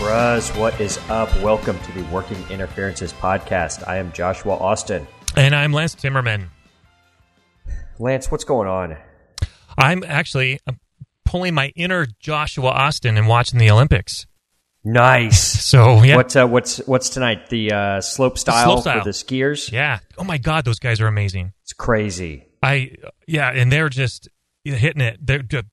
Bruz, what is up? Welcome to the Working Interferences podcast. I am Joshua Austin. And I'm Lance Timmerman. Lance, what's going on? I'm actually uh, pulling my inner Joshua Austin and watching the Olympics. Nice. So yeah, What's uh, what's what's tonight? The uh, slope style slope style. for the skiers. yeah. Oh my God, those guys are amazing. It's crazy. I yeah, and they're just hitting it. They're just,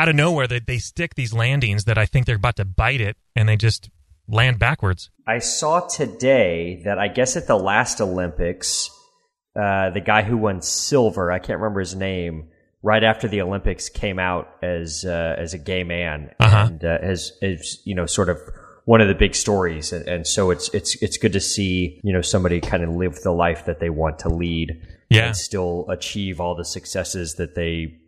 out of nowhere. They they stick these landings that I think they're about to bite it, and they just land backwards. I saw today that I guess at the last Olympics, uh, the guy who won silver, I can't remember his name, right after the Olympics came out as uh, as a gay man Uh-huh. and uh, as, as you know sort of one of the big stories and, and so it's it's it's good to see you know somebody kind of live the life that they want to lead Yeah. and still achieve all the successes that they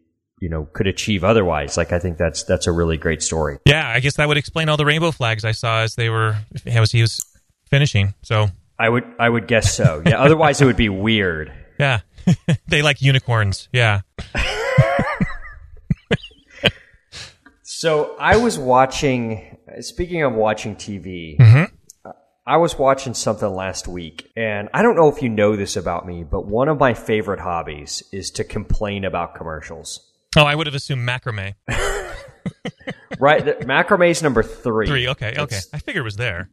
you know could achieve otherwise like I think that's that's a really great story Yeah, I guess that would explain all the rainbow flags I saw as they were as he was finishing. So I would I would guess so yeah otherwise it would be weird yeah, they like unicorns. Yeah. So I was watching. Speaking of watching TV, mm-hmm. I was watching something last week, and I don't know if you know this about me, but one of my favorite hobbies is to complain about commercials. Oh, I would have assumed macrame. Right, the- macrame is number three. Three. Okay. Okay. It's- I figured it was there.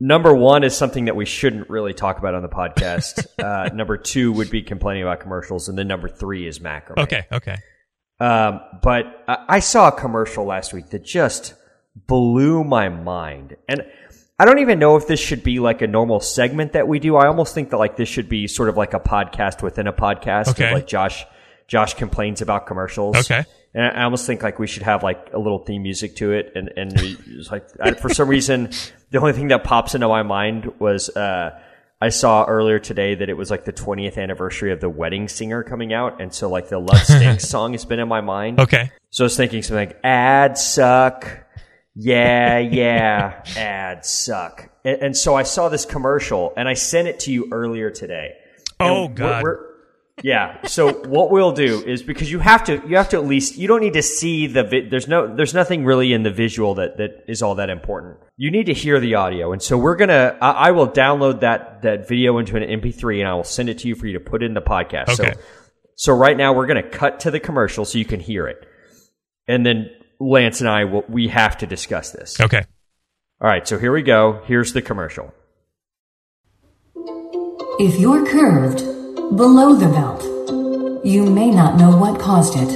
Number one is something that we shouldn't really talk about on the podcast. uh, number two would be complaining about commercials, and then number three is macrame. Okay. Okay. Um, but I I saw a commercial last week that just blew my mind. And I don't even know if this should be like a normal segment that we do. I almost think that like this should be sort of like a podcast within a podcast. Okay. Like Josh, Josh complains about commercials. Okay. And I almost think like we should have like a little theme music to it. And, and it's like, I, for some reason, the only thing that pops into my mind was, uh, I saw earlier today that it was like the 20th anniversary of the Wedding Singer coming out. And so like the Love Stinks song has been in my mind. Okay. So I was thinking something like ads suck. Yeah, yeah, ads suck. And, and so I saw this commercial and I sent it to you earlier today. And Oh, we're- God. we're- yeah. So what we'll do is because you have to, you have to at least, you don't need to see the, vi- there's no, there's nothing really in the visual that, that is all that important. You need to hear the audio. And so we're going to, I I will download that, that video into an MP3 and I will send it to you for you to put in the podcast. Okay. So, so right now we're going to cut to the commercial so you can hear it. And then Lance and I will, we have to discuss this. Okay. All right. So here we go. Here's the commercial. If you're curved below the belt, you may not know what caused it,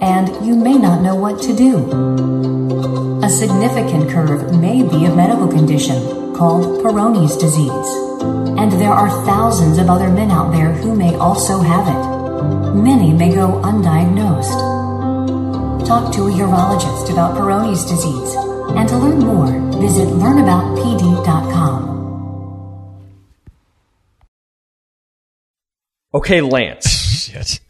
and you may not know what to do. A significant curve may be a medical condition called Peyronie's disease, and there are thousands of other men out there who may also have it. Many may go undiagnosed. Talk to a urologist about Peyronie's disease, and to learn more, visit learnaboutpd.com. Okay, Lance, Shit.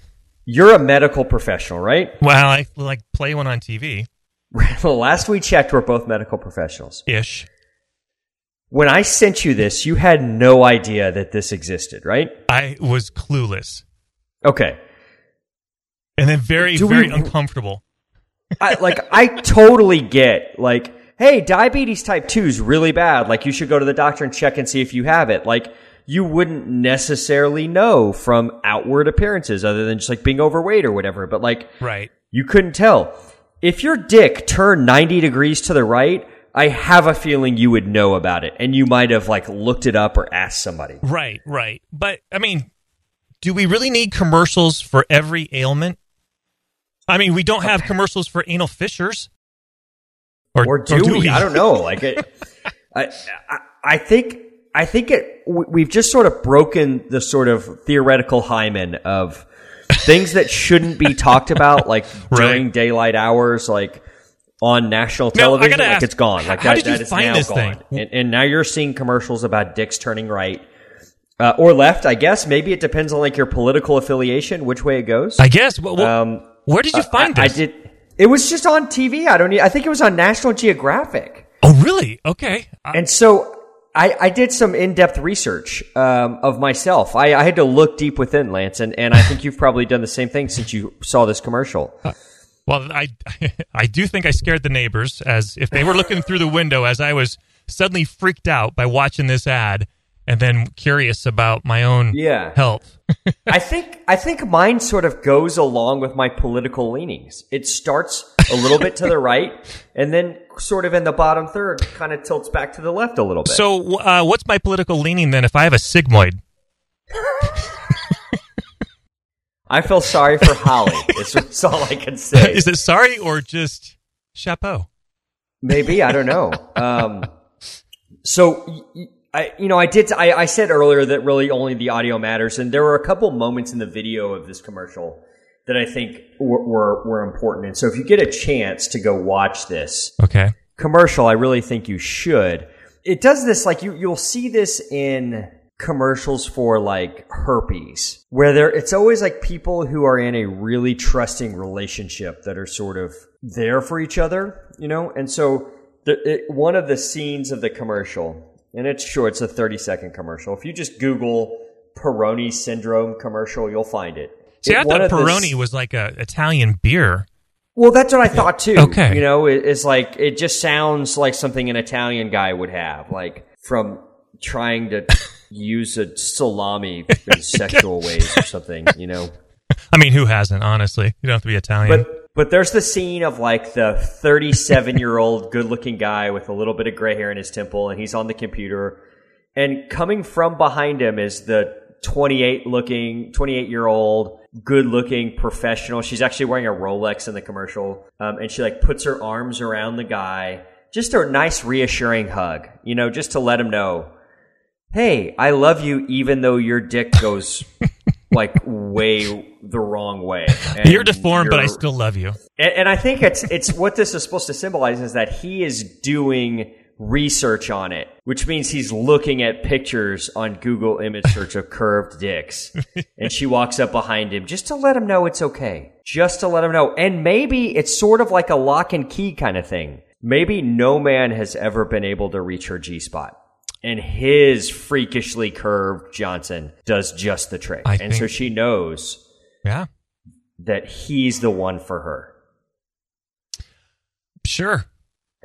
you're a medical professional, right? Well, I like play one on TV Last we checked, we're both medical professionals. ish. When I sent you this, you had no idea that this existed, right? I was clueless Okay. and then very, Do we- very uncomfortable. I, like, I totally get, like, hey, diabetes type 2 is really bad. Like, you should go to the doctor and check and see if you have it. Like, you wouldn't necessarily know from outward appearances other than just like being overweight or whatever. But like, Right. you couldn't tell. If your dick turned 90 degrees to the right, I have a feeling you would know about it and you might have like looked it up or asked somebody. Right. Right. But I mean, do we really need commercials for every ailment? I mean, we don't have commercials for anal fissures. Or do, we? I don't know. Like, it, I, I, I think, I think it, we- we've just sort of broken the sort of theoretical hymen of things that shouldn't be talked about, like during daylight hours, like on national Now, I television. gotta like ask, it's gone. Like that, that is now gone. And, and now you're seeing commercials about dicks turning right. uh, or left, I guess. Maybe it depends on like your political affiliation, which way it goes. I guess. Well, Um, where did you find I, I this? did. It was just on TV. I don't. I think it was on National Geographic. Oh, really? Okay. Uh, And so I, I did some in-depth research um, of myself. I, I had to look deep within Lance, and, and I think you've probably done the same thing since you saw this commercial. well, I I do think I scared the neighbors as if they were looking through the window as I was suddenly freaked out by watching this ad and then curious about my own Yeah. health. I think I think mine sort of goes along with my political leanings. It starts a little bit to the right, and then sort of in the bottom third, kind of tilts back to the left a little bit. So, uh, what's my political leaning then if I have a sigmoid? I feel sorry for Holly. It's that's all I can say. Is it sorry or just chapeau? Maybe I don't know. Um, so I, you know, I did. I, I said earlier that really only the audio matters, and there were a couple moments in the video of this commercial that I think were were, were important. And so, if you get a chance to go watch this Okay. commercial, I really think you should. It does this like you you'll see this in commercials for like herpes where there it's always like people who are in a really trusting relationship that are sort of there for each other, you know? And so the, it, one of the scenes of the commercial and it's short, it's a 30 second commercial. If you just Google Peroni syndrome commercial, you'll find it. See, It- I thought of the Peroni was like a Italian beer. well, that's what I thought too. Okay. You know, it, it's like, it just sounds like something an Italian guy would have, like from trying to use a salami in sexual ways or something, you know? I mean, who hasn't? Honestly, you don't have to be Italian. But, but there's the scene of like the 37 year old good looking guy with a little bit of gray hair in his temple and he's on the computer and coming from behind him is the 28 looking 28 year old good looking professional. She's actually wearing a rolex in the commercial um, and she like puts her arms around the guy. Just a nice reassuring hug you know just to let him know hey i love you even though your dick goes like way the wrong way. And you're deformed, but I still love you. and, and I think it's it's what this is supposed to symbolize is that he is doing research on it, which means he's looking at pictures on Google image search of curved dicks. and she walks up behind him just to let him know it's okay. Just to let him know. And maybe it's sort of like a lock and key kind of thing. Maybe no man has ever been able to reach her G spot. And his freakishly curved Johnson does just the trick. I and so she knows Yeah, that he's the one for her. sure.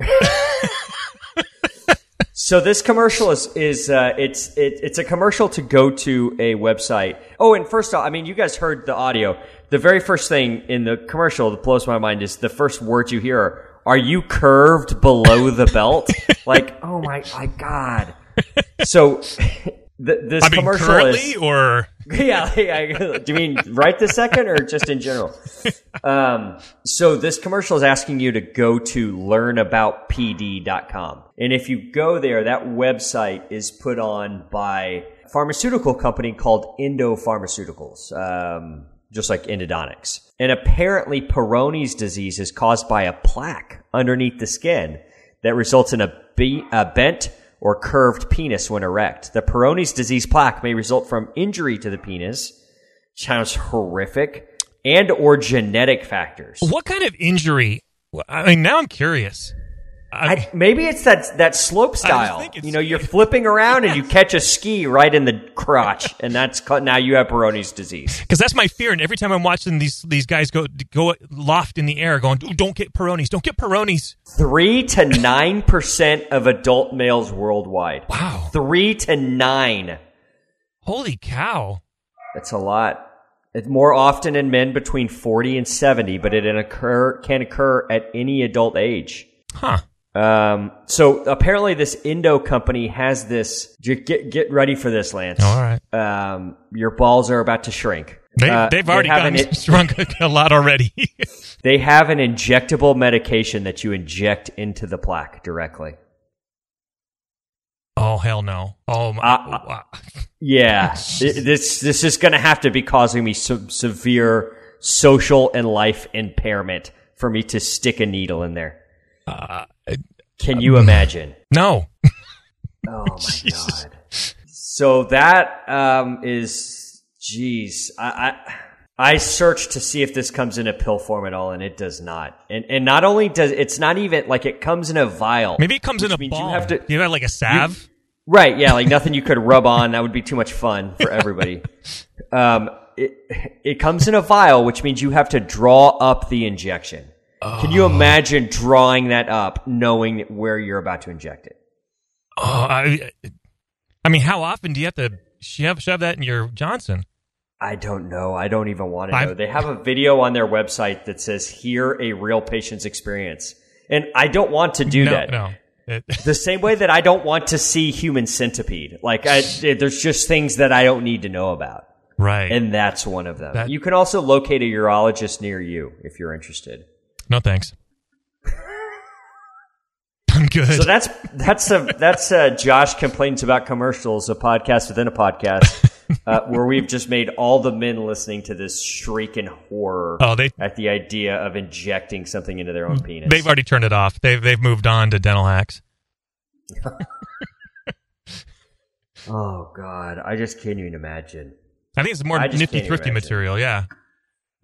So this commercial is is uh, it's it, it's a commercial to go to a website. Oh, and first off, I mean, you guys heard the audio. The very first thing in the commercial that blows my mind is the first words you hear are, "Are you curved below the belt?" like, oh my my god. So th- this I mean, commercial currently, is or yeah, yeah. Do you mean right this second or just in general? Um, so this commercial is asking you to go to learnaboutpd.com. And if you go there, that website is put on by a pharmaceutical company called Endo Pharmaceuticals, um, just like endodontics. And apparently Peyronie's disease is caused by a plaque underneath the skin that results in a, be- a bent or curved penis when erect. The Peyronie's disease plaque may result from injury to the penis, sounds horrific, and or genetic factors. what kind of injury? I mean, now I'm curious. I, maybe it's that that slope style. You know, you're flipping around and you catch a ski right in the crotch, and that's now you have Peroni's disease. because that's my fear. And every time I'm watching these these guys go go loft in the air, going, "Don't get Peronis, don't get Peronis." Three to nine percent of adult males worldwide. Wow, Three to nine. holy cow! That's a lot. It's more often in men between 40 and 70, but it occur, can occur at any adult age. Huh? Um, so apparently this Endo company has this, get, get ready for this, Lance. All right, Um, your balls are about to shrink. they Uh, they've already have gotten an, shrunk a lot already. They have an injectable medication that you inject into the plaque directly. oh hell no! Oh my! Uh, wow. Yeah, this this is going to have to be causing me some severe social and life impairment for me to stick a needle in there. Uh, Can you imagine? no. Oh my god! So that um, is, geez, I, I I searched to see if this comes in a pill form at all, and it does not. And and not only does it's not even like it comes in a vial. Maybe it comes in a means ball. You have to you have like a salve. right, yeah, like nothing you could rub on. That would be too much fun for everybody. um, it it comes in a vial, which means you have to draw up the injection. Can you imagine drawing that up, knowing where you're about to inject it? oh, I, I mean, how often do you have to shove shove that in your Johnson? I don't know. I don't even want to I've- know. They have a video on their website that says "Hear a real patient's experience," and I don't want to do no, that. no. It- The same way that I don't want to see human centipede. Like, I, there's just things that I don't need to know about, right. and that's one of them. That- you can also locate a urologist near you if you're interested. No thanks. I'm good. So that's that's a that's uh Josh complains about commercials, a podcast within a podcast, uh, where we've just made all the men listening to this shriek in horror oh, they at the idea of injecting something into their own penis. they've already turned it off. They've they've moved on to dental hacks. oh God, I just can't even imagine. I think it's more nifty thrifty imagine. material. Yeah,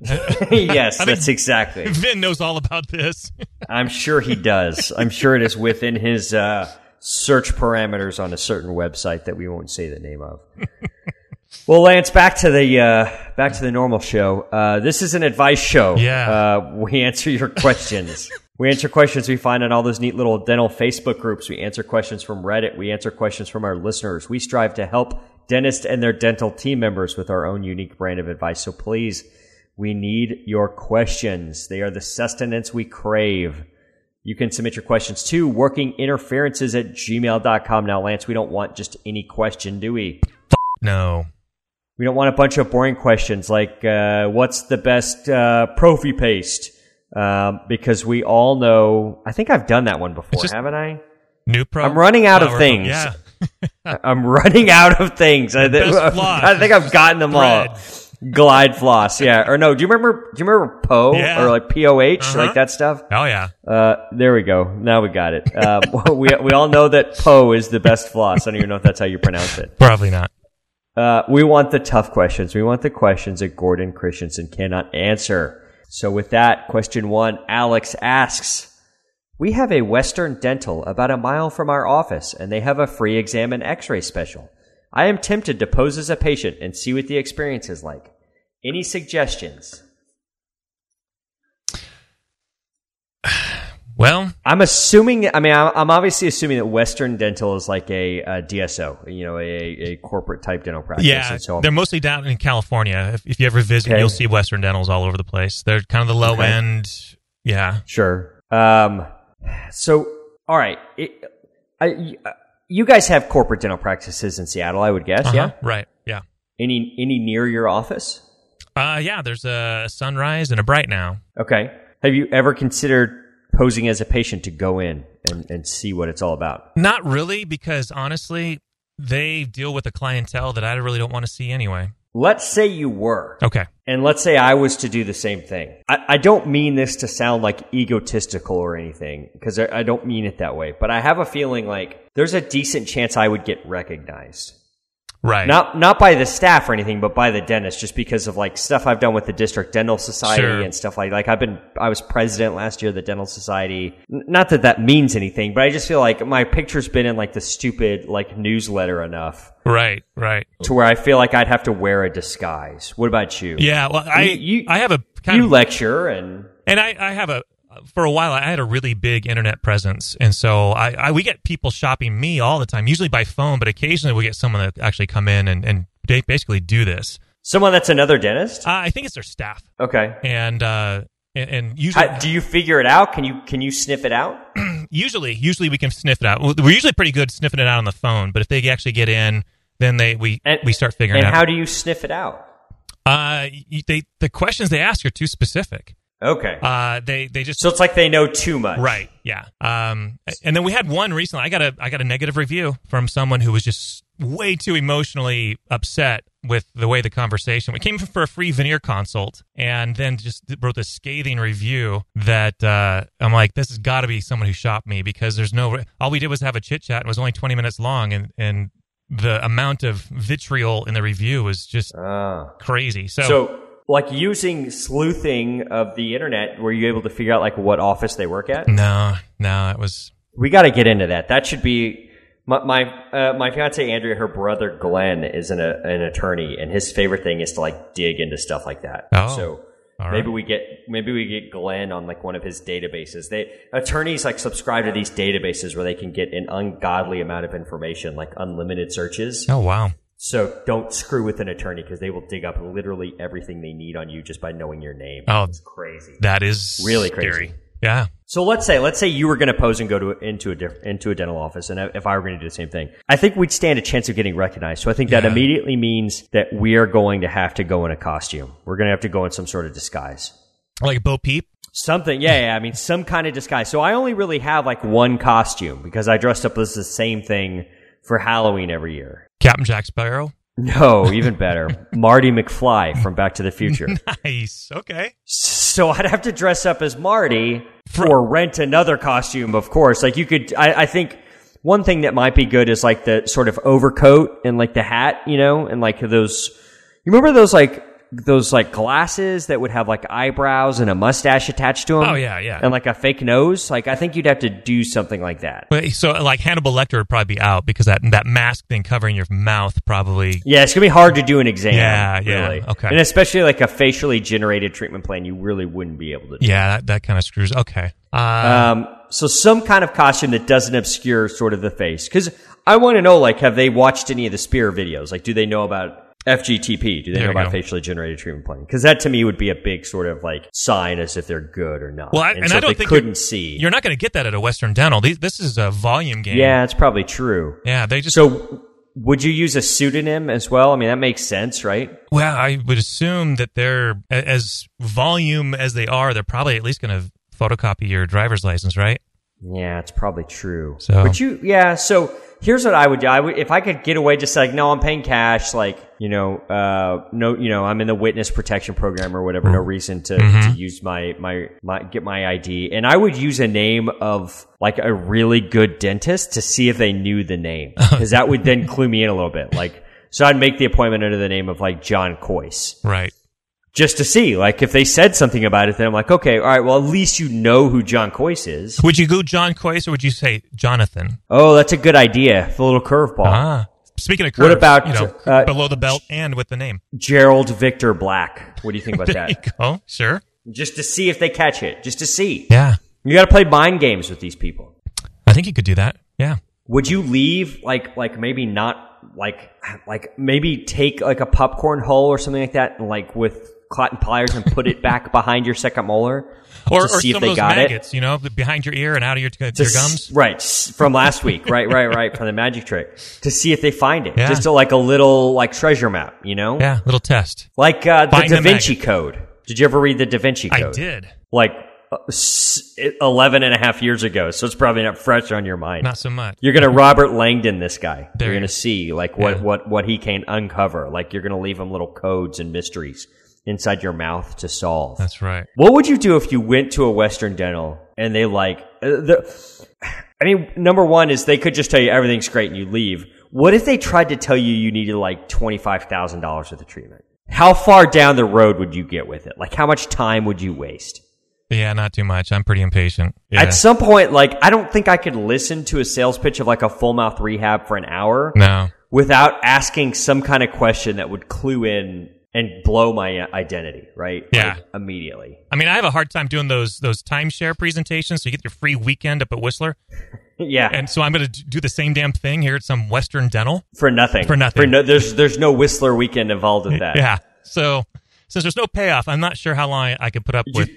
yes, that's exactly. Vin knows all about this. I'm sure he does. I'm sure it is within his uh, search parameters on a certain website that we won't say the name of. well, Lance, back to the uh, back to the normal show. Uh, this is an advice show. Yeah. uh, we answer your questions. we answer questions we find on all those neat little dental Facebook groups. We answer questions from Reddit. We answer questions from our listeners. We strive to help dentists and their dental team members with our own unique brand of advice. So please. We need your questions. They are the sustenance we crave. You can submit your questions to workinginterferences at gmail.com. Now, Lance, we don't want just any question, do we? No. We don't want a bunch of boring questions like, uh, what's the best uh, prophy paste? Um, because we all know, I think I've done that one before, just- haven't I? Nupro. I'm running out of things. Yeah. I'm running out of things. I, floss. I think I've gotten them all. Glide floss, yeah. Or no, do you remember? Do you remember Poe Yeah. or like P O H, Uh-huh. like that stuff? Oh yeah. Uh, there we go. Now we got it. Um, we we all know that Poe is the best floss. I don't even know if that's how you pronounce it. Probably not. Uh, we want the tough questions. We want the questions that Gordon Christensen cannot answer. So with that, question one, Alex asks, we have a Western Dental about a mile from our office and they have a free exam and x-ray special. I am tempted to pose as a patient and see what the experience is like. Any suggestions? Well, I'm assuming. I mean, I'm obviously assuming that Western Dental is like a, a DSO, you know, a, a corporate type dental practice. yeah, and so they're mostly down in California. If, if you ever visit, Okay. you'll see Western Dentals all over the place. They're kind of the low Okay. end. Yeah. Sure. Um, so, all right. It, I, you guys have corporate dental practices in Seattle, I would guess. Uh-huh. Yeah. Right. Yeah. Any any near your office? Uh, yeah. There's a Sunrise and a Bright now. Okay. Have you ever considered posing as a patient to go in and, and see what it's all about? Not really, because honestly, they deal with a clientele that I really don't want to see anyway. Let's say you were. Okay. And let's say I was to do the same thing. I, I don't mean this to sound like egotistical or anything, because I, I don't mean it that way. But I have a feeling like there's a decent chance I would get recognized. Right. Not not by the staff or anything, but by the dentist, just because of like stuff I've done with the district dental society Sure. and stuff like like I've been I was president last year of the dental society. N- Not that that means anything, but I just feel like my picture's been in like the stupid like newsletter enough Right. Right. to where I feel like I'd have to wear a disguise. What about you? Yeah. Well, I You- you- I have a kind you of lecture and and I, I have a for a while I had a really big internet presence, and so I, I we get people shopping me all the time, usually by phone, but occasionally we get someone that actually come in and and they basically do this. someone that's another dentist. Uh, I think it's their staff, Okay. and uh, and, and usually How, do you figure it out? Can you can you sniff it out? usually usually we can sniff it out. We're usually pretty good sniffing it out on the phone, but if they actually get in, then they we And- we start figuring And out. how do you sniff it out? uh, they the questions they ask are too specific. Okay. Uh, they they just so it's like they know too much. Right. Yeah. Um, and then we had one recently. I got a I got a negative review from someone who was just way too emotionally upset with the way the conversation. We came for a free veneer consult, and then just wrote this scathing review that uh, I'm like, this has got to be someone who shopped me because there's no. All we did was have a chit chat. and It was only 20 minutes long, and and the amount of vitriol in the review was just Ah. crazy. So, So, like using sleuthing of the internet, were you able to figure out like what office they work at? no, no, it was We got to get into that. That should be my my uh, my fiance Andrea. Her brother Glenn is an uh, an attorney, and his favorite thing is to like dig into stuff like that. Oh, so. Maybe we get maybe we get Glenn on like one of his databases. They attorneys like subscribe to these databases where they can get an ungodly amount of information, like unlimited searches. Oh wow. So don't screw with an attorney because they will dig up literally everything they need on you just by knowing your name. Oh. it's crazy. That is Really scary. crazy. Yeah. So let's say let's say you were going to pose and go to into a diff, into a dental office, and if I were going to do the same thing, I think we'd stand a chance of getting recognized. So I think that Yeah. immediately means that we are going to have to go in a costume. We're going to have to go in some sort of disguise. Like Bo Peep. Something, yeah, yeah. I mean, some kind of disguise. So I only really have like one costume because I dressed up as the same thing for Halloween every year. Captain Jack Sparrow. No, even better. Marty McFly from Back to the Future. Nice. Okay. So I'd have to dress up as Marty or rent another costume, of course. Like you could, I, I think one thing that might be good is like the sort of overcoat and like the hat, you know, and like those, you remember those like, those like glasses that would have like eyebrows and a mustache attached to them? Oh, yeah, yeah. And like a fake nose? Like I think you'd have to do something like that. But so like Hannibal Lecter would probably be out because that that mask thing covering your mouth probably. Yeah, it's gonna be hard to do an exam. Yeah, yeah, really. okay. And especially like a facially generated treatment plan, you really wouldn't be able to do. Yeah, that, that kind of screws. Okay. Uh, Um, so some kind of costume that doesn't obscure sort of the face. Because I want to know, like, have they watched any of the Spear videos? Like, do they know about FGTP? Do they There know about go. facially generated treatment plan? Because that to me would be a big sort of like sign as if they're good or not. well, I, and, so I don't think couldn't you're, see. You're not going to get that at a Western Dental. These, this is a volume game. yeah, it's probably true. Yeah. They just. So would you use a pseudonym as well? I mean, that makes sense, right? well, I would assume that they're as volume as they are. They're probably at least going to photocopy your driver's license, right? Yeah, it's probably true. So- would you? Yeah. So here's what I would do. I would, if I could get away, just like, no, I'm paying cash. Like, you know, uh, no, you know, I'm in the witness protection program or whatever. No reason to, to use my, my, my, get my ID. And I would use a name of like a really good dentist to see if they knew the name. Cause that would then clue me in a little bit. Like, so I'd make the appointment under the name of like John Kois Right. Just to see. Like, if they said something about it, then I'm like, okay, all right, well, at least you know who John Kois is. Would you go John Kois or would you say Jonathan? Oh, that's a good idea. The little curveball. Ah. Speaking of What about, you know, uh, below the belt and with the name? Gerald Victor Black. What do you think about that? go. Sure. just to see if they catch it. Just to see. Yeah. You got to play mind games with these people. I think you could do that. Yeah. Would you leave like like maybe not like like maybe take like a popcorn hull or something like that and like with cotton pliers and put it back behind your second molar Or, to or see some if of they those got it? maggots, you know, behind your ear and out of your, your To s- gums. Right, from last week. Right, right, right, from the magic trick. To see if they find it. Yeah. Just to, like a little like treasure map, you know? Yeah, little test. Like uh, the Da Vinci maggot. Code. Did you ever read the Da Vinci Code? I did. Like uh, 11 and a half years ago, so it's probably not fresh on your mind. Not so much. You're gonna Robert Langdon this guy. There you're gonna see like what, Yeah. what, what he can uncover. Like you're gonna leave him little codes and mysteries inside your mouth to solve. That's right. What would you do if you went to a Western dental and they like, uh, the, I mean, number one is they could just tell you everything's great and you leave. What if they tried to tell you you needed like $25,000 worth of treatment? How far down the road would you get with it? Like how much time would you waste? Yeah, not too much. I'm pretty impatient. Yeah. At some point, like, I don't think I could listen to a sales pitch of like a full mouth rehab for an hour no. without asking some kind of question that would clue in and blow my identity, right? Yeah. Like, immediately. I mean, I have a hard time doing those those timeshare presentations. So you get your free weekend up at Whistler, Yeah. and so I'm going to do the same damn thing here at some Western Dental. for nothing. For nothing. no, there's there's no Whistler weekend involved with that. Yeah. So since there's no payoff, I'm not sure how long I could put up with.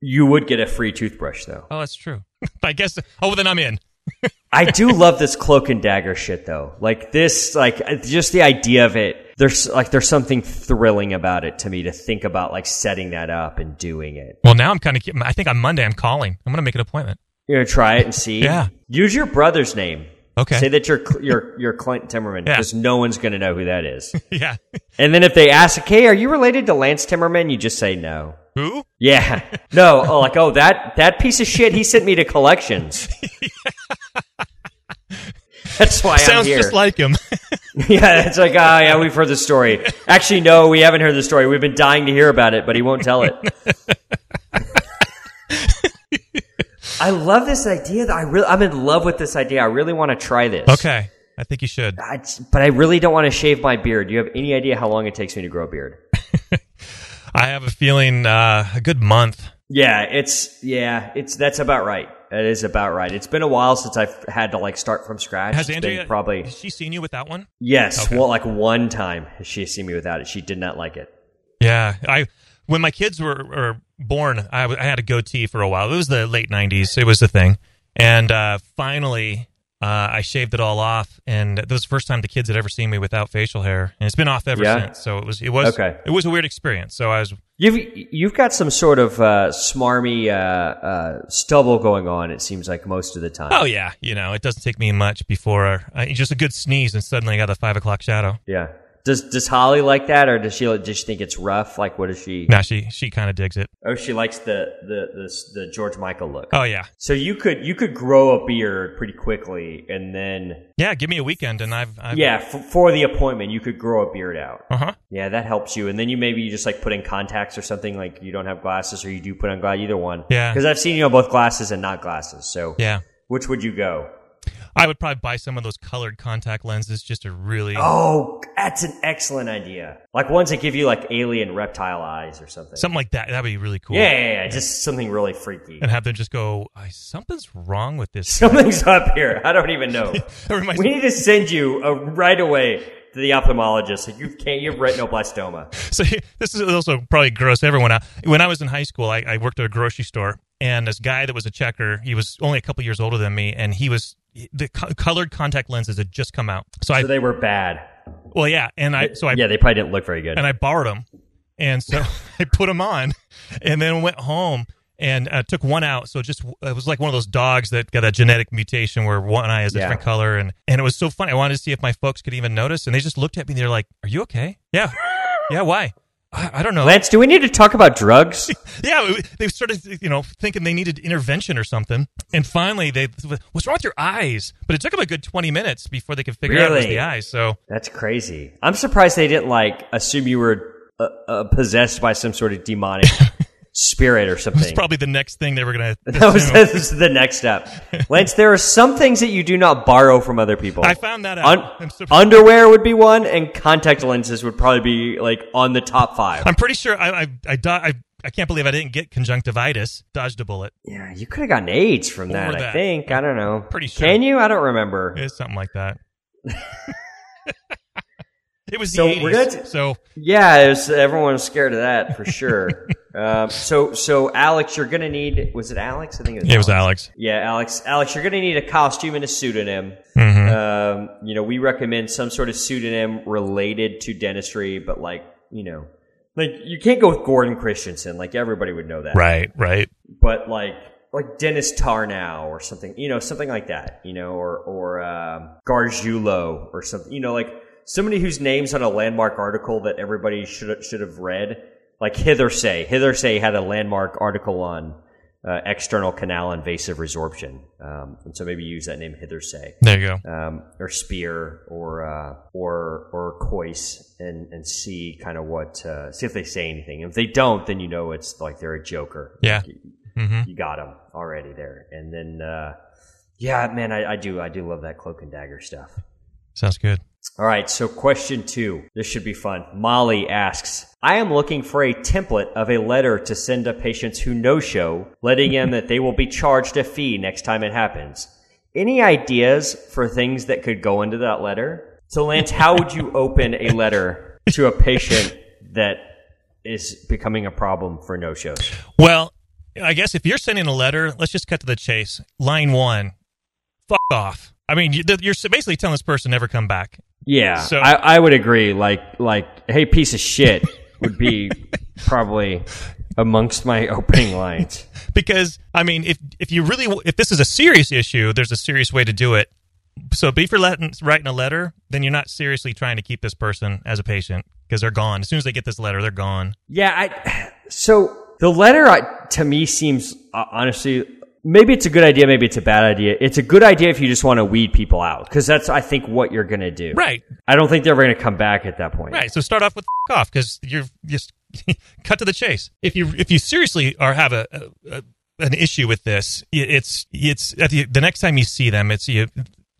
You would get a free toothbrush though. Oh, that's true. I guess. Oh, then I'm in. I do love this cloak and dagger shit though. Like this, like just the idea of it. There's like there's something thrilling about it to me to think about like setting that up and doing it. Well, now I'm kind of. I think on Monday I'm calling. I'm going to make an appointment. You're gonna try it and see. Yeah. Use your brother's name. Okay. Say that you're you're you're Clint Timmerman Yeah. because no one's gonna know who that is. yeah. and then if they ask, "Hey, are you related to Lance Timmerman?" You just say no. Who? Yeah. No. Oh, like oh that that piece of shit. He sent me to collections. That's why I'm Sounds here. just like him. yeah, it's like, oh, yeah, we've heard the story. Actually, no, we haven't heard the story. We've been dying to hear about it, but he won't tell it. I love this idea. That I really, I'm in love with this idea. I really want to try this. Okay. I think you should. I, but I really don't want to shave my beard. Do you have any idea how long it takes me to grow a beard? I have a feeling uh, a good month. Yeah, it's yeah, it's that's about right. It is about right. It's been a while since I've had to like start from scratch. Has It's been Andrea probably Has she seen you with that one? yes. Okay. Well, like one time she seen me without it. She did not like it. Yeah, I when my kids were, were born, I, w- I had a goatee for a while. It was the late '90s. It was the thing, and uh, finally, uh, I shaved it all off, and that was the first time the kids had ever seen me without facial hair, and it's been off ever Yeah? since. So it was it was Okay. it was a weird experience. So I was You've you've got some sort of uh, smarmy uh, uh, stubble going on. It seems like most of the time. oh yeah, you know, it doesn't take me much before uh, just a good sneeze, and suddenly I got a five o'clock shadow. Yeah. Does does Holly like that, or does she does she think it's rough? Like, what does she? Now she she kind of digs it. Oh, she likes the the the, the George Michael look. Oh yeah, So you could you could grow a beard pretty quickly, and then yeah. Give me a weekend, and I've, I've yeah, f- for the appointment, you could grow a beard out. uh huh. Yeah, that helps you, and then you maybe you just like put in contacts or something. Like you don't have glasses, or you do put on glasses. Either one. Yeah. Because I've seen you on both glasses and not glasses. So Yeah, which would you go? I would probably buy some of those colored contact lenses just to really. Oh, that's an excellent idea. Like ones that give you like alien reptile eyes or something. Something like that. That'd be really cool. yeah, yeah, yeah, just something really freaky. And have them just go, "I- something's wrong with this. Something's up here. I don't even know. We need to send you uh, right away to the ophthalmologist. You can't. You have retinoblastoma. So this is also probably gross everyone out. When I was in high school, I, I worked at a grocery store, and this guy that was a checker, he was only a couple years older than me, and he was the co- colored contact lenses had just come out. So I, they were bad. well, yeah, and I, so I, yeah, they probably didn't look very good. and I borrowed them, and so I put them on, and then went home and uh, took one out. So just it was like one of those dogs that got a genetic mutation where one eye is a Yeah. different color, and and it was so funny. I wanted to see if my folks could even notice, and they just looked at me. and They're like, "Are you okay?" Yeah, yeah. Why? I, don't know. Lance, do we need to talk about drugs? Yeah, they started, you know, thinking they needed intervention or something, and finally they, what's wrong with your eyes? But it took them a good twenty minutes before they could figure out it was the eyes. So That's crazy. I'm surprised they didn't like assume you were uh, uh, possessed by some sort of demonic spirit or something. it's probably the next thing they were gonna. that was, assume. that was the next step. Lance, there are some things that you do not borrow from other people. I found that out. Un- underwear would be one, and contact lenses would probably be like on the top five. I'm pretty sure I, I, I, I, I can't believe I didn't get conjunctivitis. Dodged a bullet. yeah, you could have gotten AIDS from that. Or I think. I don't know. Pretty sure. Can you? I don't remember. It's something like that. it was So the 80s. we're gonna so Yeah, it was, everyone was scared of that for sure. Um, so, so Alex, you're gonna need. Was it Alex? I think it was. it was Alex. Yeah, Alex. Alex, you're gonna need a costume and a pseudonym. Mhm. Um, you know, we recommend some sort of pseudonym related to dentistry, but like, you know, like you can't go with Gordon Christensen. Like everybody would know that, Right, right. But like, like Dennis Tarnow or something, you know, something like that, you know, or or um, Gargiulo or something, you know, like somebody whose name's on a landmark article that everybody should should have read. Like Heithersay. Heithersay had a landmark article on uh, external canal invasive resorption, um, and so maybe use that name Heithersay There you go. um, or Spear or uh, or or Kois and and see kind of what uh, see if they say anything. If they don't, then you know it's like they're a joker. Yeah. You, hmm you got them already there, and then uh, yeah, man, I, I do I do love that cloak and dagger stuff. Sounds good. All right, so question two. This should be fun. Molly asks, I am looking for a template of a letter to send to patients who no show, letting them that they will be charged a fee next time it happens. Any ideas for things that could go into that letter? So, Lance, how would you open a letter to a patient that is becoming a problem for no shows? Well, I guess if you're sending a letter, let's just cut to the chase. Line one, fuck off. I mean, you- you're basically telling this person never come back. Yeah, So- I, I would agree. Like, like, hey, piece of shit would be probably amongst my opening lines. because I mean, if if you really if this is a serious issue, there's a serious way to do it. So, but if you're letting, writing a letter, then you're not seriously trying to keep this person as a patient because they're gone. As soon as they get this letter, they're gone. Yeah, I, so the letter I, to me seems uh, honestly maybe it's a good idea, maybe it's a bad idea. It's a good idea if you just want to weed people out because that's I think what you're going to do. Right. I don't think they're ever going to come back at that point. Right. So start off with f- off because you're just cut to the chase. If you if you seriously are have a, a, a an issue with this, it's it's at the, the next time you see them, it's you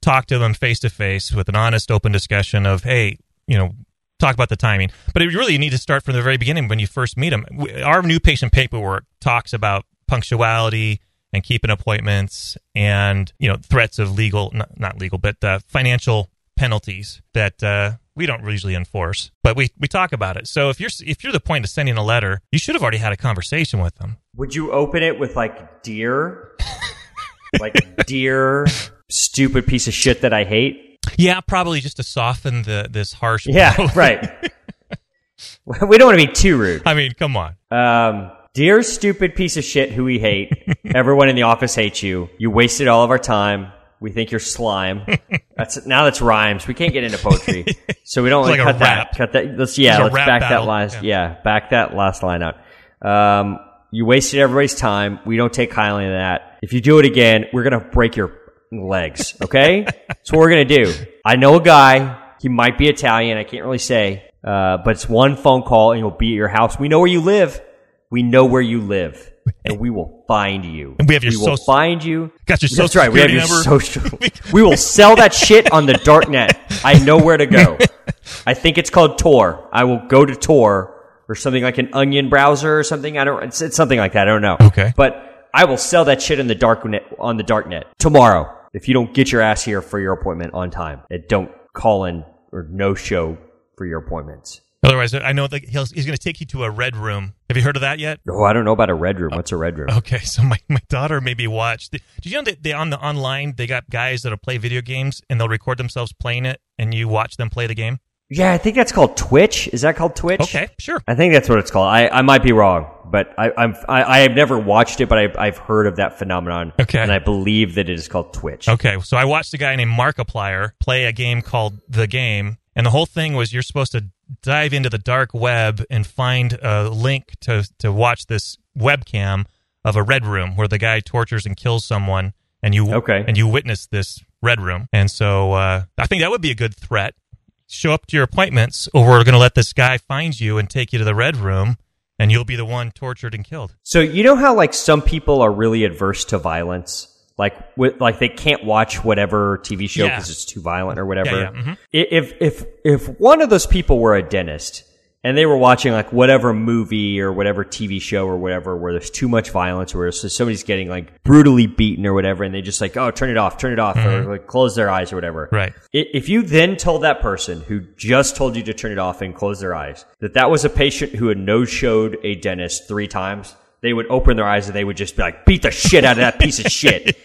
talk to them face to face with an honest, open discussion of hey, you know, talk about the timing. But it really you need to start from the very beginning when you first meet them. Our new patient paperwork talks about punctuality and keeping appointments and you know threats of legal not, not legal but uh, financial penalties that uh, we don't usually enforce but we, we talk about it so if you're if you're the point of sending a letter you should have already had a conversation with them Would you open it with like dear, like dear, stupid piece of shit that I hate? yeah probably just to soften the this harsh Yeah, right. we don't want to be too rude. i mean come on Um, dear stupid piece of shit who we hate. Everyone in the office hates you. You wasted all of our time. We think you're slime. That's now that's rhymes. We can't get into poetry, so we don't like, cut that. Cut that. Let's yeah. It's Let's back battle. that last. Yeah. Yeah. back that last line out. Um, you wasted everybody's time. We don't take kindly to that. If you do it again, we're gonna break your legs. Okay, that's what we're gonna do. I know a guy. He might be Italian. I can't really say, uh, but it's one phone call and he'll be at your house. We know where you live. We know where you live, and we will find you. And we have your will social- find you. Got your That's right. We have your security social. we will sell that shit on the dark net. I know where to go. I think it's called Tor. I will go to Tor or something like an Onion browser or something. I don't. It's, it's something like that. I don't know. Okay. But I will sell that shit in the dark net on the dark net tomorrow if you don't get your ass here for your appointment on time and don't call in or no show for your appointments. Otherwise i know that he'll, he's going to take you to a red room have you heard of that yet Oh, I don't know about a red room. What's a red room? Okay, so my, my daughter maybe watched. Did you know that they on the online they got guys that'll play video games and they'll record themselves playing it and you watch them play the game? Yeah, I think that's called Twitch. Is that called Twitch? Okay, sure. I think that's what it's called. I, I might be wrong, but I, I'm I, I have never watched it, but I, I've heard of that phenomenon. Okay. and I believe that it is called Twitch. Okay, so I watched a guy named Markiplier play a game called The Game, and the whole thing was you're supposed to dive into the dark web and find a link to to watch this webcam of a red room where the guy tortures and kills someone, and you Okay. and you witness this red room. And so uh, I think that would be a good threat. Show up to your appointments, or we're going to let this guy find you and take you to the red room, and you'll be the one tortured and killed. So you know how like some people are really adverse to violence, like with like they can't watch whatever TV show Yeah. because it's too violent or whatever. Yeah, yeah, mhm. If if if one of those people were a dentist and they were watching like whatever movie or whatever TV show or whatever where there's too much violence, where so somebody's getting like brutally beaten or whatever, and they just like oh turn it off, turn it off, or like close their eyes or whatever. Mm-hmm. Right. If you then told that person who just told you to turn it off and close their eyes that that was a patient who had no showed a dentist three times, they would open their eyes and they would just be like, beat the shit out of that piece of shit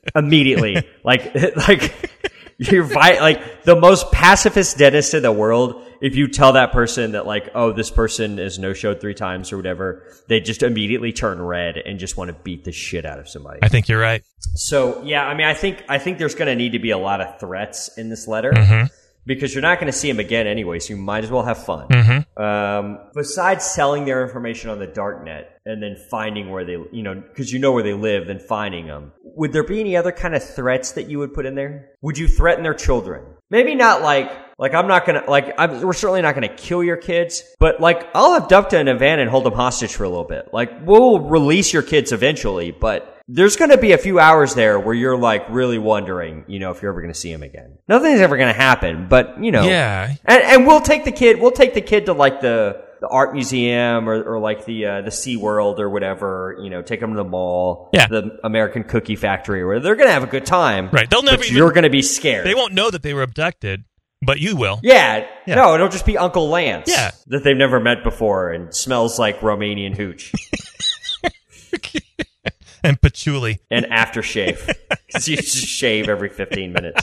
immediately. Like, like you're vi- like the most pacifist dentist in the world. If you tell that person that like, oh, this person is no showed three times or whatever, they just immediately turn red and just want to beat the shit out of somebody. I think you're right. So yeah, I mean, I think I think there's going to need to be a lot of threats in this letter Mm-hmm. Because you're not going to see them again anyway. So you might as well have fun. Mm-hmm. Um, besides selling their information on the dark net and then finding where they, you know, because you know where they live, then finding them. Would there be any other kind of threats that you would put in there? Would you threaten their children? Maybe not like like I'm not gonna like I'm, we're certainly not gonna kill your kids, but like I'll abduct them in a and hold them hostage for a little bit. Like we'll release your kids eventually, but there's to be a few hours there where you're like really wondering, you know, if you're ever to see him again. Nothing's ever to happen, but you know, Yeah. and, and we'll take the kid. We'll take the kid to like the the art museum or, or like the uh, the Sea World or whatever. You know, take them to the mall. Yeah. the American Cookie Factory, where they're to have a good time. Right. They'll never even- You're to be scared. They won't know that they were abducted, but you will. yeah, Yeah. no, it'll just be Uncle Lance. Yeah. that they've never met before and smells like Romanian hooch And patchouli. and aftershave because you just shave every 15 minutes.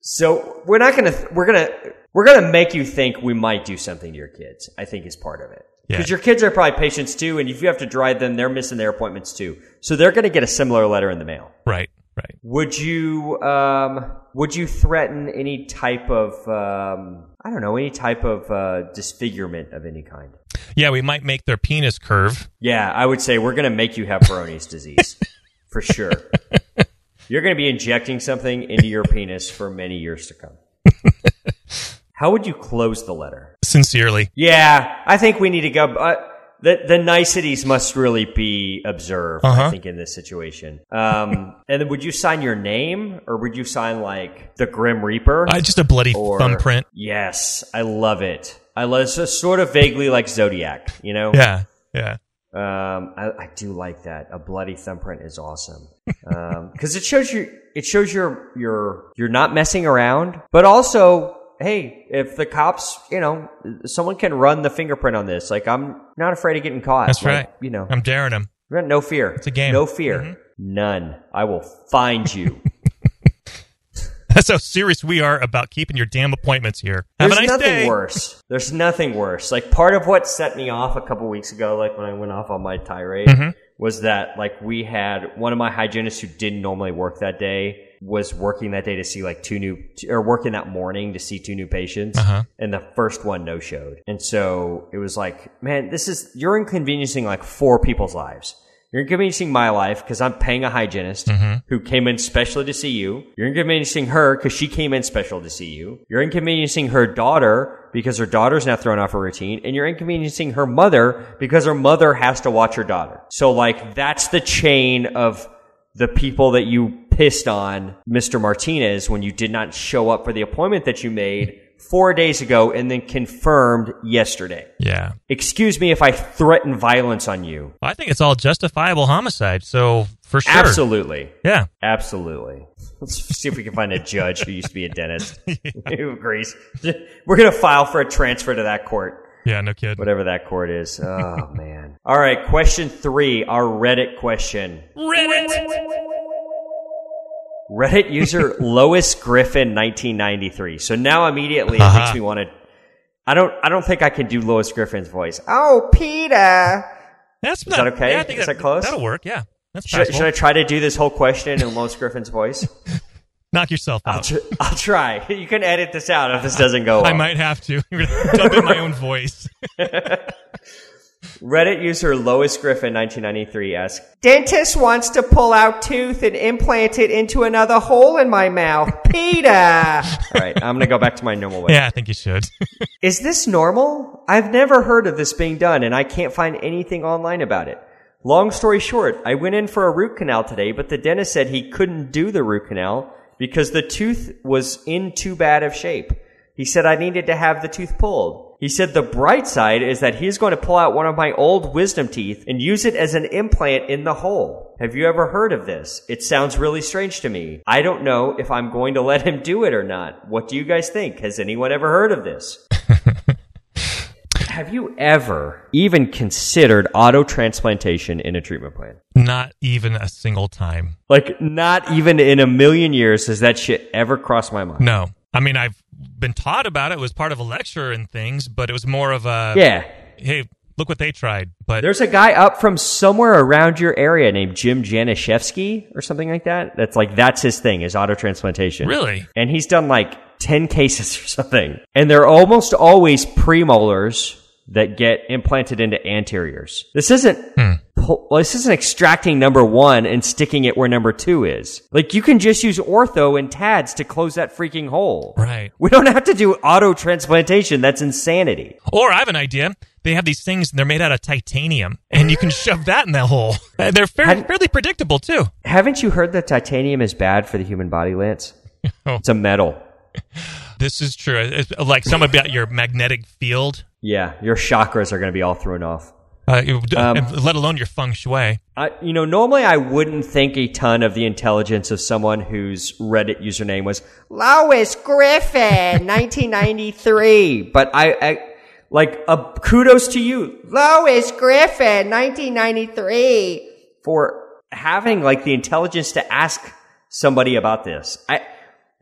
so we're not gonna we're gonna we're gonna make you think we might do something to your kids. I think is part of it Yeah. because your kids are probably patients too, and if you have to drive them, they're missing their appointments too. So they're gonna get a similar letter in the mail. Right. Right. Would you um would you threaten any type of um I don't know, any type of uh, disfigurement of any kind. Yeah, we might make their penis curve. Yeah, I would say we're going to make you have Peyronie's disease for sure. You're going to be injecting something into your penis for many years to come. How would you close the letter? Sincerely. Yeah, I think we need to go. Uh, the the niceties must really be observed. I Uh-huh. think in this situation. Um, and then would you sign your name or would you sign like the Grim Reaper? Uh, just a bloody or thumbprint. Yes, I love it. I love it's just sort of vaguely like Zodiac. You know. Yeah, yeah. Um, I, I do like that. A bloody thumbprint is awesome because it shows you it shows you're you're you're not messing around, but also hey, if the cops, you know, someone can run the fingerprint on this. Like I'm not afraid of getting caught. That's Like, right. You know, I'm daring them. no fear. It's a game. No fear. Mhm. None. I will find you. That's how serious we are about keeping your damn appointments here. Have There's a nice nothing day. worse. There's nothing worse. Like part of what set me off a couple weeks ago, like when I went off on my tirade, Mm-hmm. was that like we had one of my hygienists who didn't normally work that day was working that day to see like two new or working that morning to see two new patients, Uh-huh. and the first one no showed, and so it was like, man, this is you're inconveniencing like four people's lives. You're inconveniencing my life because I'm paying a hygienist Mm-hmm. who came in specially to see you. You're inconveniencing her because she came in special to see you. You're inconveniencing her daughter because her daughter's now thrown off her routine. And you're inconveniencing her mother because her mother has to watch her daughter. So like that's the chain of the people that you pissed on Mr. Martinez when you did not show up for the appointment that you made four days ago and then confirmed yesterday. Yeah. Excuse me if I threaten violence on you. I think it's all justifiable homicide. So for sure. Absolutely. Yeah. Absolutely. Let's see if we can find a judge who used to be a dentist who agrees. We're going to file for a transfer to that court, Yeah. No kid. whatever that court is. Oh, man. All right. Question three, our Reddit question. Reddit. Reddit user Lois Griffin 1993. So now immediately it Uh-huh. makes me want to. I don't. I don't think I can do Lois Griffin's voice. Oh, Peter. That's Is that okay? Yeah, I think Is that close? That'll work. Yeah. That's Should, possible. should I try to do this whole question in Lois Griffin's voice? Knock yourself I'll, out. tr- I'll try. You can edit this out if this doesn't go well. I might have to. Dump in my own voice. Reddit user Lois Griffin 1993 asks, Dentist wants to pull out tooth and implant it into another hole in my mouth. Peter! All right, I'm going to go back to my normal way. yeah, I think you should. Is this normal? I've never heard of this being done and I can't find anything online about it. Long story short, I went in for a root canal today, but the dentist said he couldn't do the root canal because the tooth was in too bad of shape. He said I needed to have the tooth pulled. He said the bright side is that he's going to pull out one of my old wisdom teeth and use it as an implant in the hole. Have you ever heard of this? It sounds really strange to me. I don't know if I'm going to let him do it or not. What do you guys think? Has anyone ever heard of this? Have you ever even considered auto transplantation in a treatment plan? Not even a single time. Like, not even in a million years has that shit ever crossed my mind. No. I mean, I've been taught about it. It was part of a lecture and things, but it was more of a Yeah. hey, look what they tried. But There's a guy up from somewhere around your area named Jim Janakievski or something like that. That's like, that's his thing, is auto transplantation. really, And he's done like 10 cases or something. And they're almost always premolars that get implanted into anteriors. This isn't, pull- well, this isn't extracting number one and sticking it where number two is. Like you can just use ortho and TADS to close that freaking hole. right? We don't have to do auto transplantation. That's insanity. Or I have an idea. They have these things. and They're made out of titanium, and you can shove that in that hole. Uh, They're fairly, Had- fairly predictable too. Haven't you heard that titanium is bad for the human body, Lance? Oh. It's a metal. This is true. It's like some about your magnetic field, Yeah, your chakras are going to be all thrown off. Uh, Um, let alone your feng shui. I, you know, normally I wouldn't think a ton of the intelligence of someone whose Reddit username was Lois Griffin, 1993. But I, I like, uh, kudos to you, Lois Griffin, 1993, for having like the intelligence to ask somebody about this. I,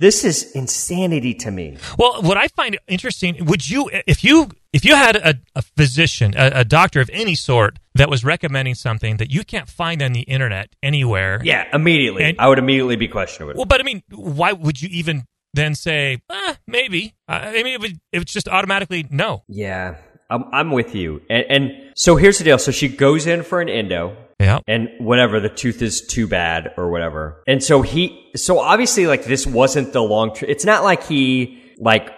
this is insanity to me. Well, what I find interesting, would you, if you, if you had a, a physician, a, a doctor of any sort that was recommending something that you can't find on the internet anywhere, Yeah, immediately. And- I would immediately be questionable. Well, but I mean, why would you even then say, eh, maybe. I mean, it would, it would just automatically no. Yeah, I'm, I'm with you. And, and so here's the deal. So she goes in for an endo. Yeah. And whatever, the tooth is too bad or whatever. And so he, so obviously like this wasn't the long, tr- it's not like he like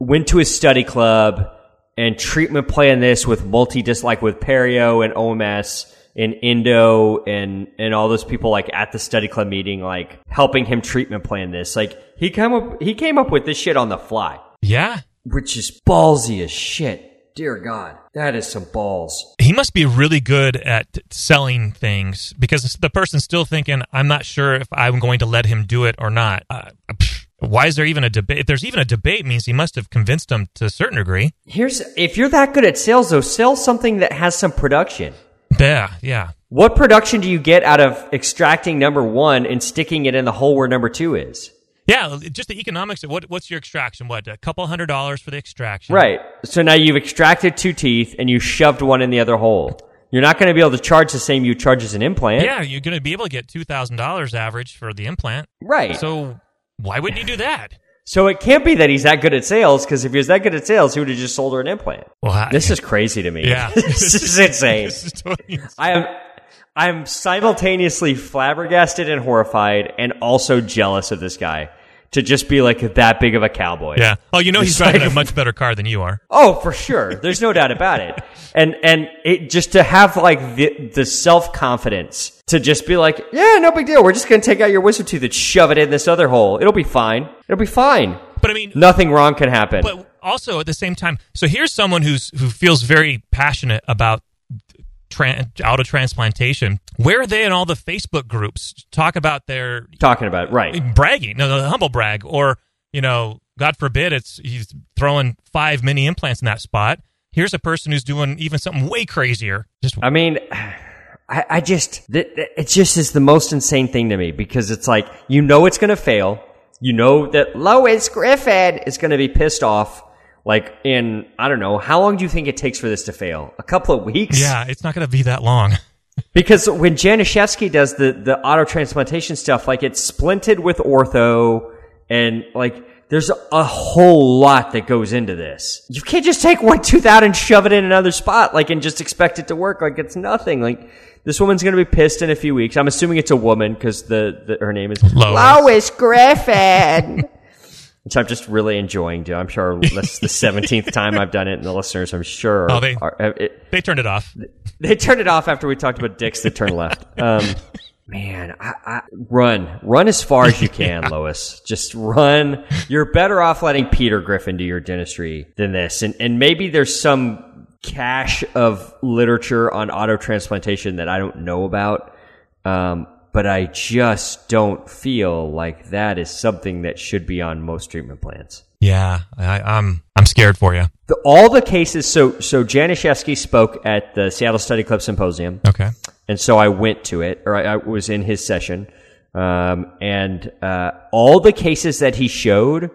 went to his study club and treatment plan this with multi disc like with perio and OMS and Endo and and all those people like at the study club meeting like helping him treatment plan this like he came up he came up with this shit on the fly Yeah. which is ballsy as shit dear god that is some balls He must be really good at selling things because the person's still thinking, I'm not sure if I'm going to let him do it or not. Uh, why is there even a debate? If there's even a debate, means he must have convinced them to a certain degree. here's if you're that good at sales though sell something that has some production Yeah, yeah. what production do you get out of extracting number one and sticking it in the hole where number two is Yeah, just the economics. Of what, what's your extraction? What, a couple hundred dollars for the extraction? Right. So now you've extracted two teeth and you shoved one in the other hole. You're not going to be able to charge the same you charge as an implant. Yeah, you're going to be able to get $2,000 average for the implant. Right. So, So why wouldn't you do that? So it can't be that he's that good at sales because if he was that good at sales, he would have just sold her an implant. Well, I- This is crazy to me. Yeah. this is insane. This is totally insane. I am. I'm simultaneously flabbergasted and horrified, and also jealous of this guy to just be like that big of a cowboy. Yeah. Oh, you know he's driving like- a much better car than you are. Oh, for sure. There's no doubt about it. And and it just to have like the the self confidence to just be like, yeah, no big deal. We're just gonna take out your wisdom tooth and shove it in this other hole. It'll be fine. It'll be fine. But I mean, Nothing wrong can happen. but also at the same time, so here's someone who's who feels very passionate about tran of transplantation. Where are they in all the Facebook groups talk about their Talking about right? Uh, bragging, no, the humble brag, or you know, God forbid, it's he's throwing five mini implants in that spot. Here's a person who's doing even something way crazier. Just I mean, I, I just th- th- it just is the most insane thing to me because it's like you know it's gonna fail. You know that Lois Griffin is gonna be pissed off. Like in I don't know how long do you think it takes for this to fail? A couple of weeks? yeah, it's not going to be that long. Because when Janakievski does the, the auto transplantation stuff, like it's splinted with ortho and like there's a whole lot that goes into this. You can't just take one tooth out and shove it in another spot, like, and just expect it to work. Like it's nothing. Like this woman's going to be pissed in a few weeks. I'm assuming it's a woman because the, the, her name is Lois. Lois Griffin. Which I'm just really enjoying. Too. I'm sure that's the 17th time I've done it, and the listeners, I'm sure, Oh, they- are, it, They turned it off. they turned it off after we talked about dicks that turn left. Um, man, I, I, run, run as far as you can, Lois. Just run. You're better off letting Peter Griffin do your dentistry than this, and and maybe there's some cache of literature on auto transplantation that I don't know about. Um, but I just don't feel like that is something that should be on most treatment plans. Yeah, I, I'm I'm scared for you. The, all the cases. So so Janakievski spoke at the Seattle Study Club Symposium. Okay. and so I went to it, or I, I was in his session, um, and uh, all the cases that he showed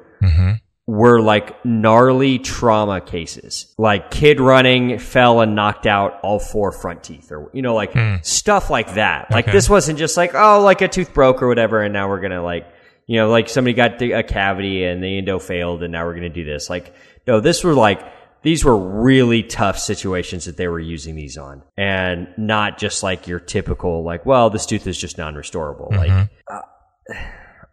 were like gnarly trauma cases, like kid running, fell and knocked out all four front teeth, or you know, like stuff like that. Like Okay. this wasn't just like oh, like a tooth broke or whatever, and now we're gonna like you know, like somebody got the- a cavity and the endo failed, and now we're gonna do this. Like no, this were like these were really tough situations that they were using these on and not just like your typical like well this tooth is just non-restorable like uh,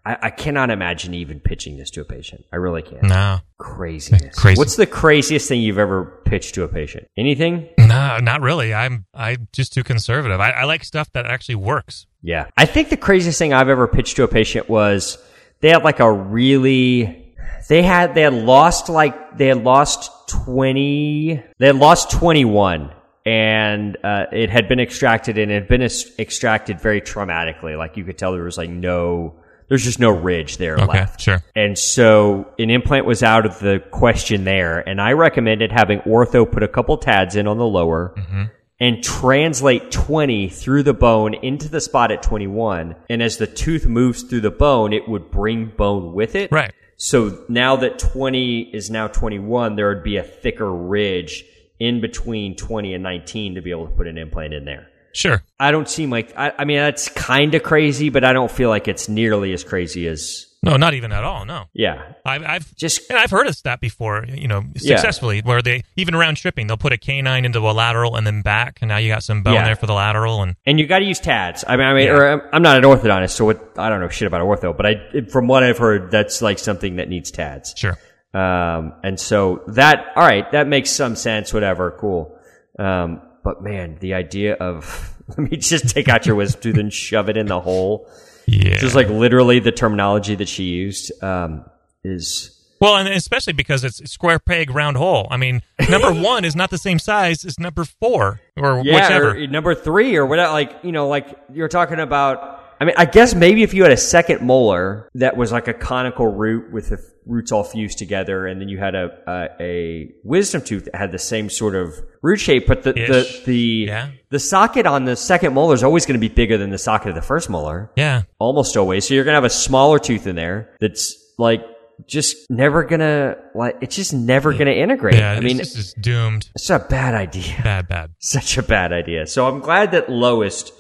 I, I cannot imagine even pitching this to a patient i really can't No, craziness Crazy. what's the craziest thing you've ever pitched to a patient anything no, not really. I'm I'm just too conservative. I, I like stuff that actually works. yeah i think the craziest thing i've ever pitched to a patient was they had like a really they had they had lost like they had lost 20 they had lost 21 and uh, it had been extracted and it had been ex- extracted very traumatically like you could tell there was like no there's just no ridge there Okay, left sure. and so an implant was out of the question there and i recommended having ortho put a couple tads in on the lower mm-hmm. and translate 20 through the bone into the spot at 21 and as the tooth moves through the bone it would bring bone with it Right. so now that 20 is now 21, there would be a thicker ridge in between 20 and 19 to be able to put an implant in there. Sure. I don't seem like I, I mean that's kind of crazy, but I don't feel like it's nearly as crazy as No, not even at all. No. yeah. I've, I've Just and I've heard of that before. You know, successfully, where they even around tripping, they'll put a canine into a lateral and then back, and now you got some bone Yeah. there for the lateral. And and you got to use TADS. I mean, I mean, Yeah. or I'm, I'm not an orthodontist, so what, I don't know shit about ortho, but I from what I've heard, that's like something that needs TADS. sure, Um, and so that, all right, that makes some sense. Whatever, cool. Um, but man, the idea of let me just take out your wisdom tooth and shove it in the hole, yeah. just like literally the terminology that she used, um, is well, and especially because it's square peg, round hole. I mean, number one is not the same size as number four or yeah, whichever. or number three or whatever. Like you know, like you're talking about. I mean, I guess maybe if you had a second molar that was like a conical root with the roots all fused together, and then you had a a, a wisdom tooth that had the same sort of root shape, but the Ish. the the, Yeah. the socket on the second molar is always going to be bigger than the socket of the first molar, yeah, almost always. So you're going to have a smaller tooth in there that's like just never gonna like it's just never gonna integrate. yeah. I mean, this is doomed. it's a bad idea Bad, bad. such a bad idea. So I'm glad that Lois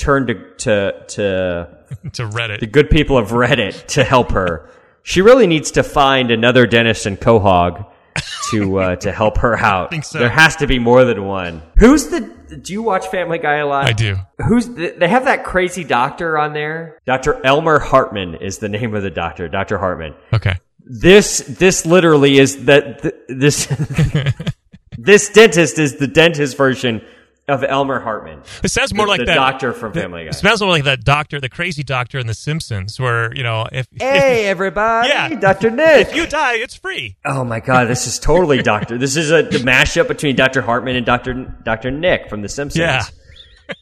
turned to to, to to Reddit. the good people of Reddit to help her. She really needs to find another dentist in Quahog to uh, to help her out. think so. There has to be more than one. Who's the? Do you watch Family Guy a lot? I do. Who's the, they have that crazy doctor on there? Dr. Elmer Hartman is the name of the doctor. Dr. Hartman Okay. this this literally is that th- this this dentist is the dentist version of Elmer Hartman, It sounds more the, like the that doctor from Family Guy. It sounds more like that doctor, the crazy doctor in The Simpsons, where you know if Hey everybody, Yeah. Dr. Nick. if you die, it's free. oh my god, this is totally Doctor. This is a the mashup between Dr. Hartman and Dr. Dr. Nick from The Simpsons. Yeah.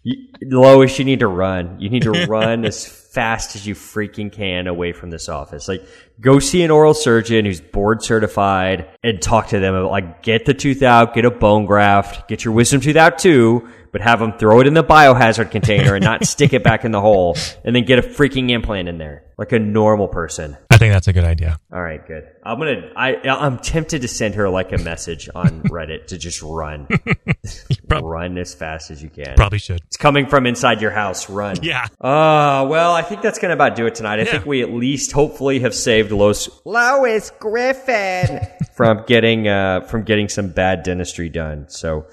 You, Lois, you need to run. You need to run as fast as you freaking can away from this office. Like, go see an oral surgeon who's board certified and talk to them about, like, get the tooth out, get a bone graft, get your wisdom tooth out too, but have them throw it in the biohazard container and not stick it back in the hole and then get a freaking implant in there like a normal person. I think that's a good idea. All right, good. I'm gonna. I I'm tempted to send her like a message on Reddit to just run, run as fast as you can. Probably should. It's coming from inside your house. Run. Yeah. Uh, well, I think that's going to about do it tonight. I Yeah. think we at least hopefully have saved Lois, Lois Griffin from getting uh, from getting some bad dentistry done. So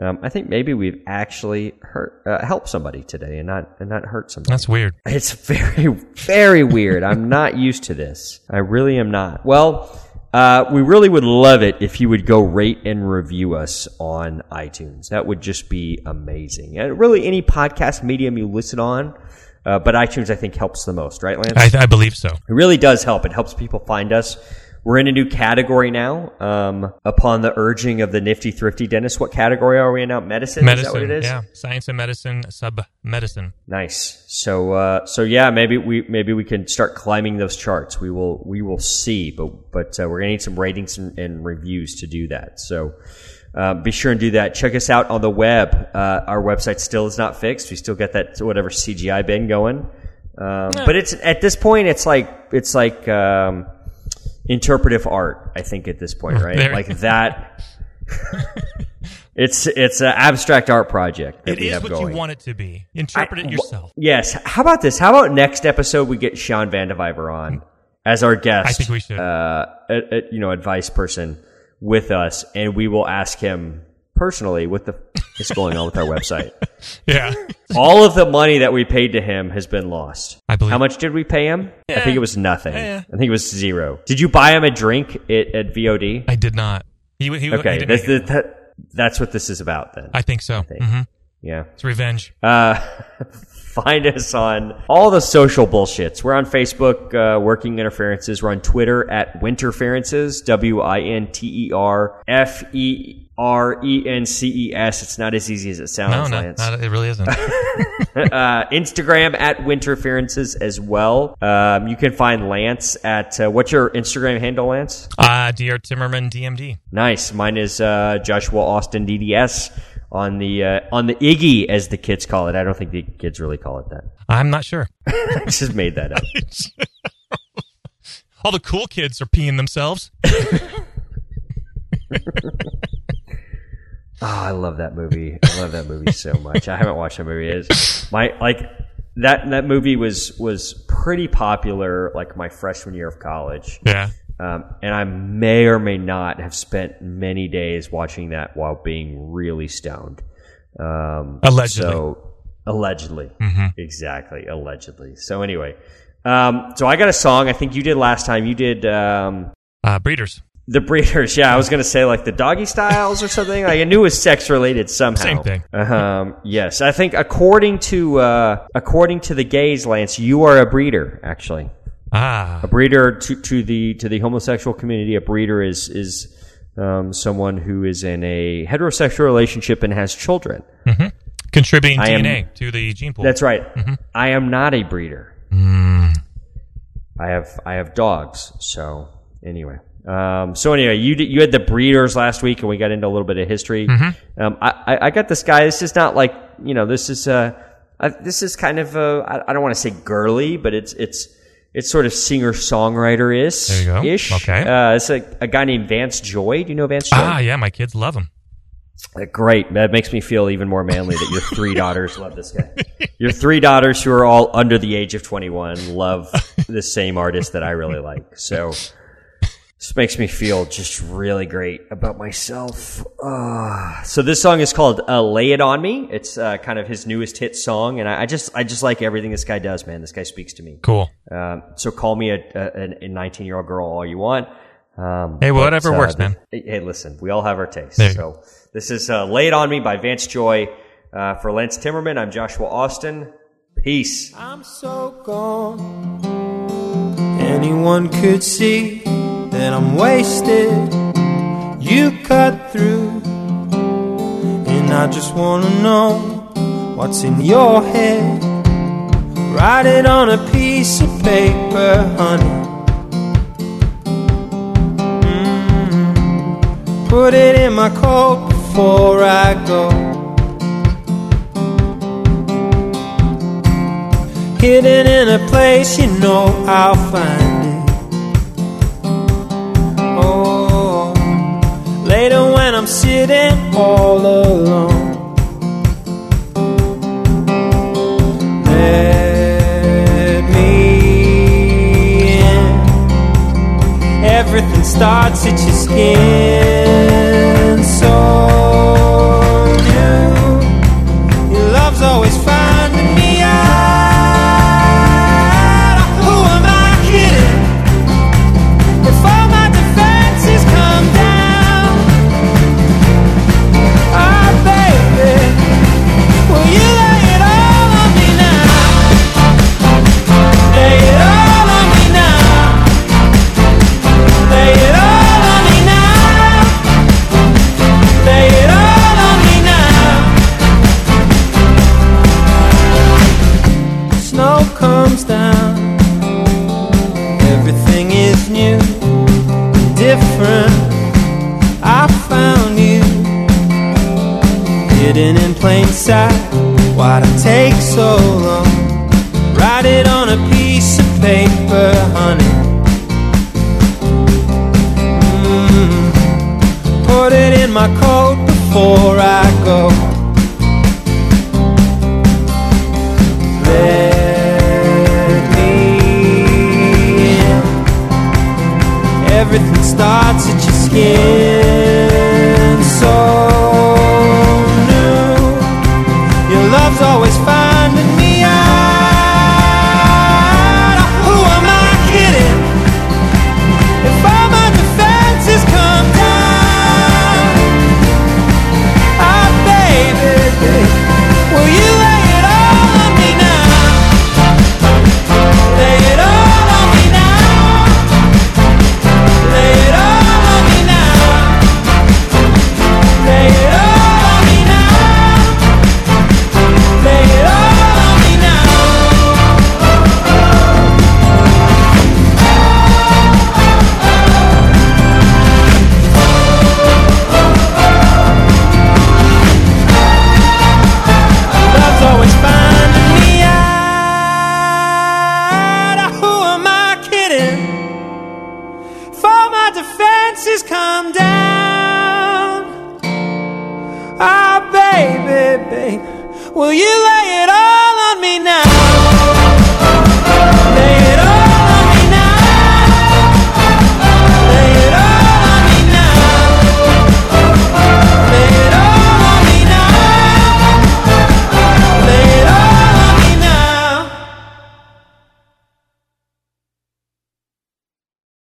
um, I think maybe we've actually hurt uh, helped somebody today and not and not hurt somebody. That's weird. It's very, very weird. I'm not used to this. I really am not. Well, uh, we really would love it if you would go rate and review us on iTunes. That would just be amazing. And really, any podcast medium you listen on, uh, but iTunes I think helps the most, right, Lance? I, I believe so. It really does help. It helps people find us. We're in a new category now. Um, upon the urging of the nifty thrifty dentist, what category are we in now? Medicine? Is that what Medicine. it is? Yeah. Science and medicine, sub medicine. Nice. So uh, so yeah, maybe we maybe we can start climbing those charts. We will we will see, but but uh, we're gonna need some ratings and, and reviews to do that. So. Uh, be sure and do that. Check us out on the web. Uh, our website still is not fixed. We still got that whatever CGI bin going, um, but it's at this point it's like it's like um, interpretive art. I think at this point, right? Very- Like that. it's it's an abstract art project that It we is have what going. you want it to be. Interpret I- it yourself. Yes. How about this? How about next episode we get Sean Vandeviver on as our guest? I think we should. Uh, a, a- you know, advice person with us, and we will ask him personally what the f- is going on with our website. Yeah. All of the money that we paid to him has been lost. I believe- How much did we pay him? I think it was nothing. Yeah. I think it was zero. Did you buy him a drink at, at VOD? I did not. He, he, he Okay, didn't that's, make that, that's what this is about then. I think so. hmm yeah. It's revenge. Uh, find us on all the social bullshits. We're on Facebook, uh, Working Interferences. We're on Twitter at Winterferences, W I N T E R F E R E N C E S. It's not as easy as it sounds, no, Lance. not, it really isn't. uh, Instagram at Winterferences as well. Um, you can find Lance at, uh, what's your Instagram handle, Lance? uh, Dear Timmerman DMD. Nice. Mine is uh, Joshua Austin DDS on the uh, on the Iggy, as the kids call it. I don't think the kids really call it that. I'm not sure. I just made that up. All the cool kids are peeing themselves. Oh, I love that movie. I love that movie so much. I haven't watched that movie. It's my like that that movie was was pretty popular like my freshman year of college. Yeah. Um, and I may or may not have spent many days watching that while being really stoned. Um, Allegedly. So allegedly, exactly, allegedly. So anyway, um, so I got a song. I think you did last time. You did um, Uh, breeders. the breeders. Yeah, I was gonna say like the doggy styles or something. Like I knew it was sex related somehow. Same thing. Um, yes, I think according to uh, according to the gays, Lance, you are a breeder. Actually, Ah. a breeder to, to the to the homosexual community. A breeder is is um, someone who is in a heterosexual relationship and has children. Contributing I am- DNA to the gene pool. That's right. I am not a breeder. I have I have dogs. So anyway, um, so anyway, you did, you had the breeders last week, and we got into a little bit of history. Um, I, I I got this guy. This is not like you know. This is uh, I, this is kind of uh, I, I don't want to say girly, but it's it's it's sort of singer songwriter is. There you go. Ish. Okay. Uh, it's a, a guy named Vance Joy. Do you know Vance Joy? ah, yeah, my kids love him. Uh, Great. That makes me feel even more manly that your three daughters love this guy. Your three daughters, who are all under the age of 21, love the same artist that I really like. So this makes me feel just really great about myself. Ah. so this song is called uh, "Lay It On Me." It's uh, kind of his newest hit song, and I, I just I just like everything this guy does. Man, this guy speaks to me. Cool. Um, so call me a, a, a 19 year old girl all you want. Um, Hey, whatever but, works, uh, man. Hey, hey, listen, we all have our tastes. There So this is uh, "Lay It On Me" by Vance Joy. Uh, for Lance Timmerman, I'm Joshua Austin. Peace. I'm so gone. Anyone could see that I'm wasted. You cut through, and I just wanna know what's in your head. Write it on a piece of paper, honey. Mm. Put it in my coat before I go. Hidden in a place you know I'll find sitting all alone. Let me in. Everything starts at your skin. So Why'd it take so long? Write it on a piece of paper, honey. Mm. Put it in my coat before I go. Let me in. Everything starts at your skin.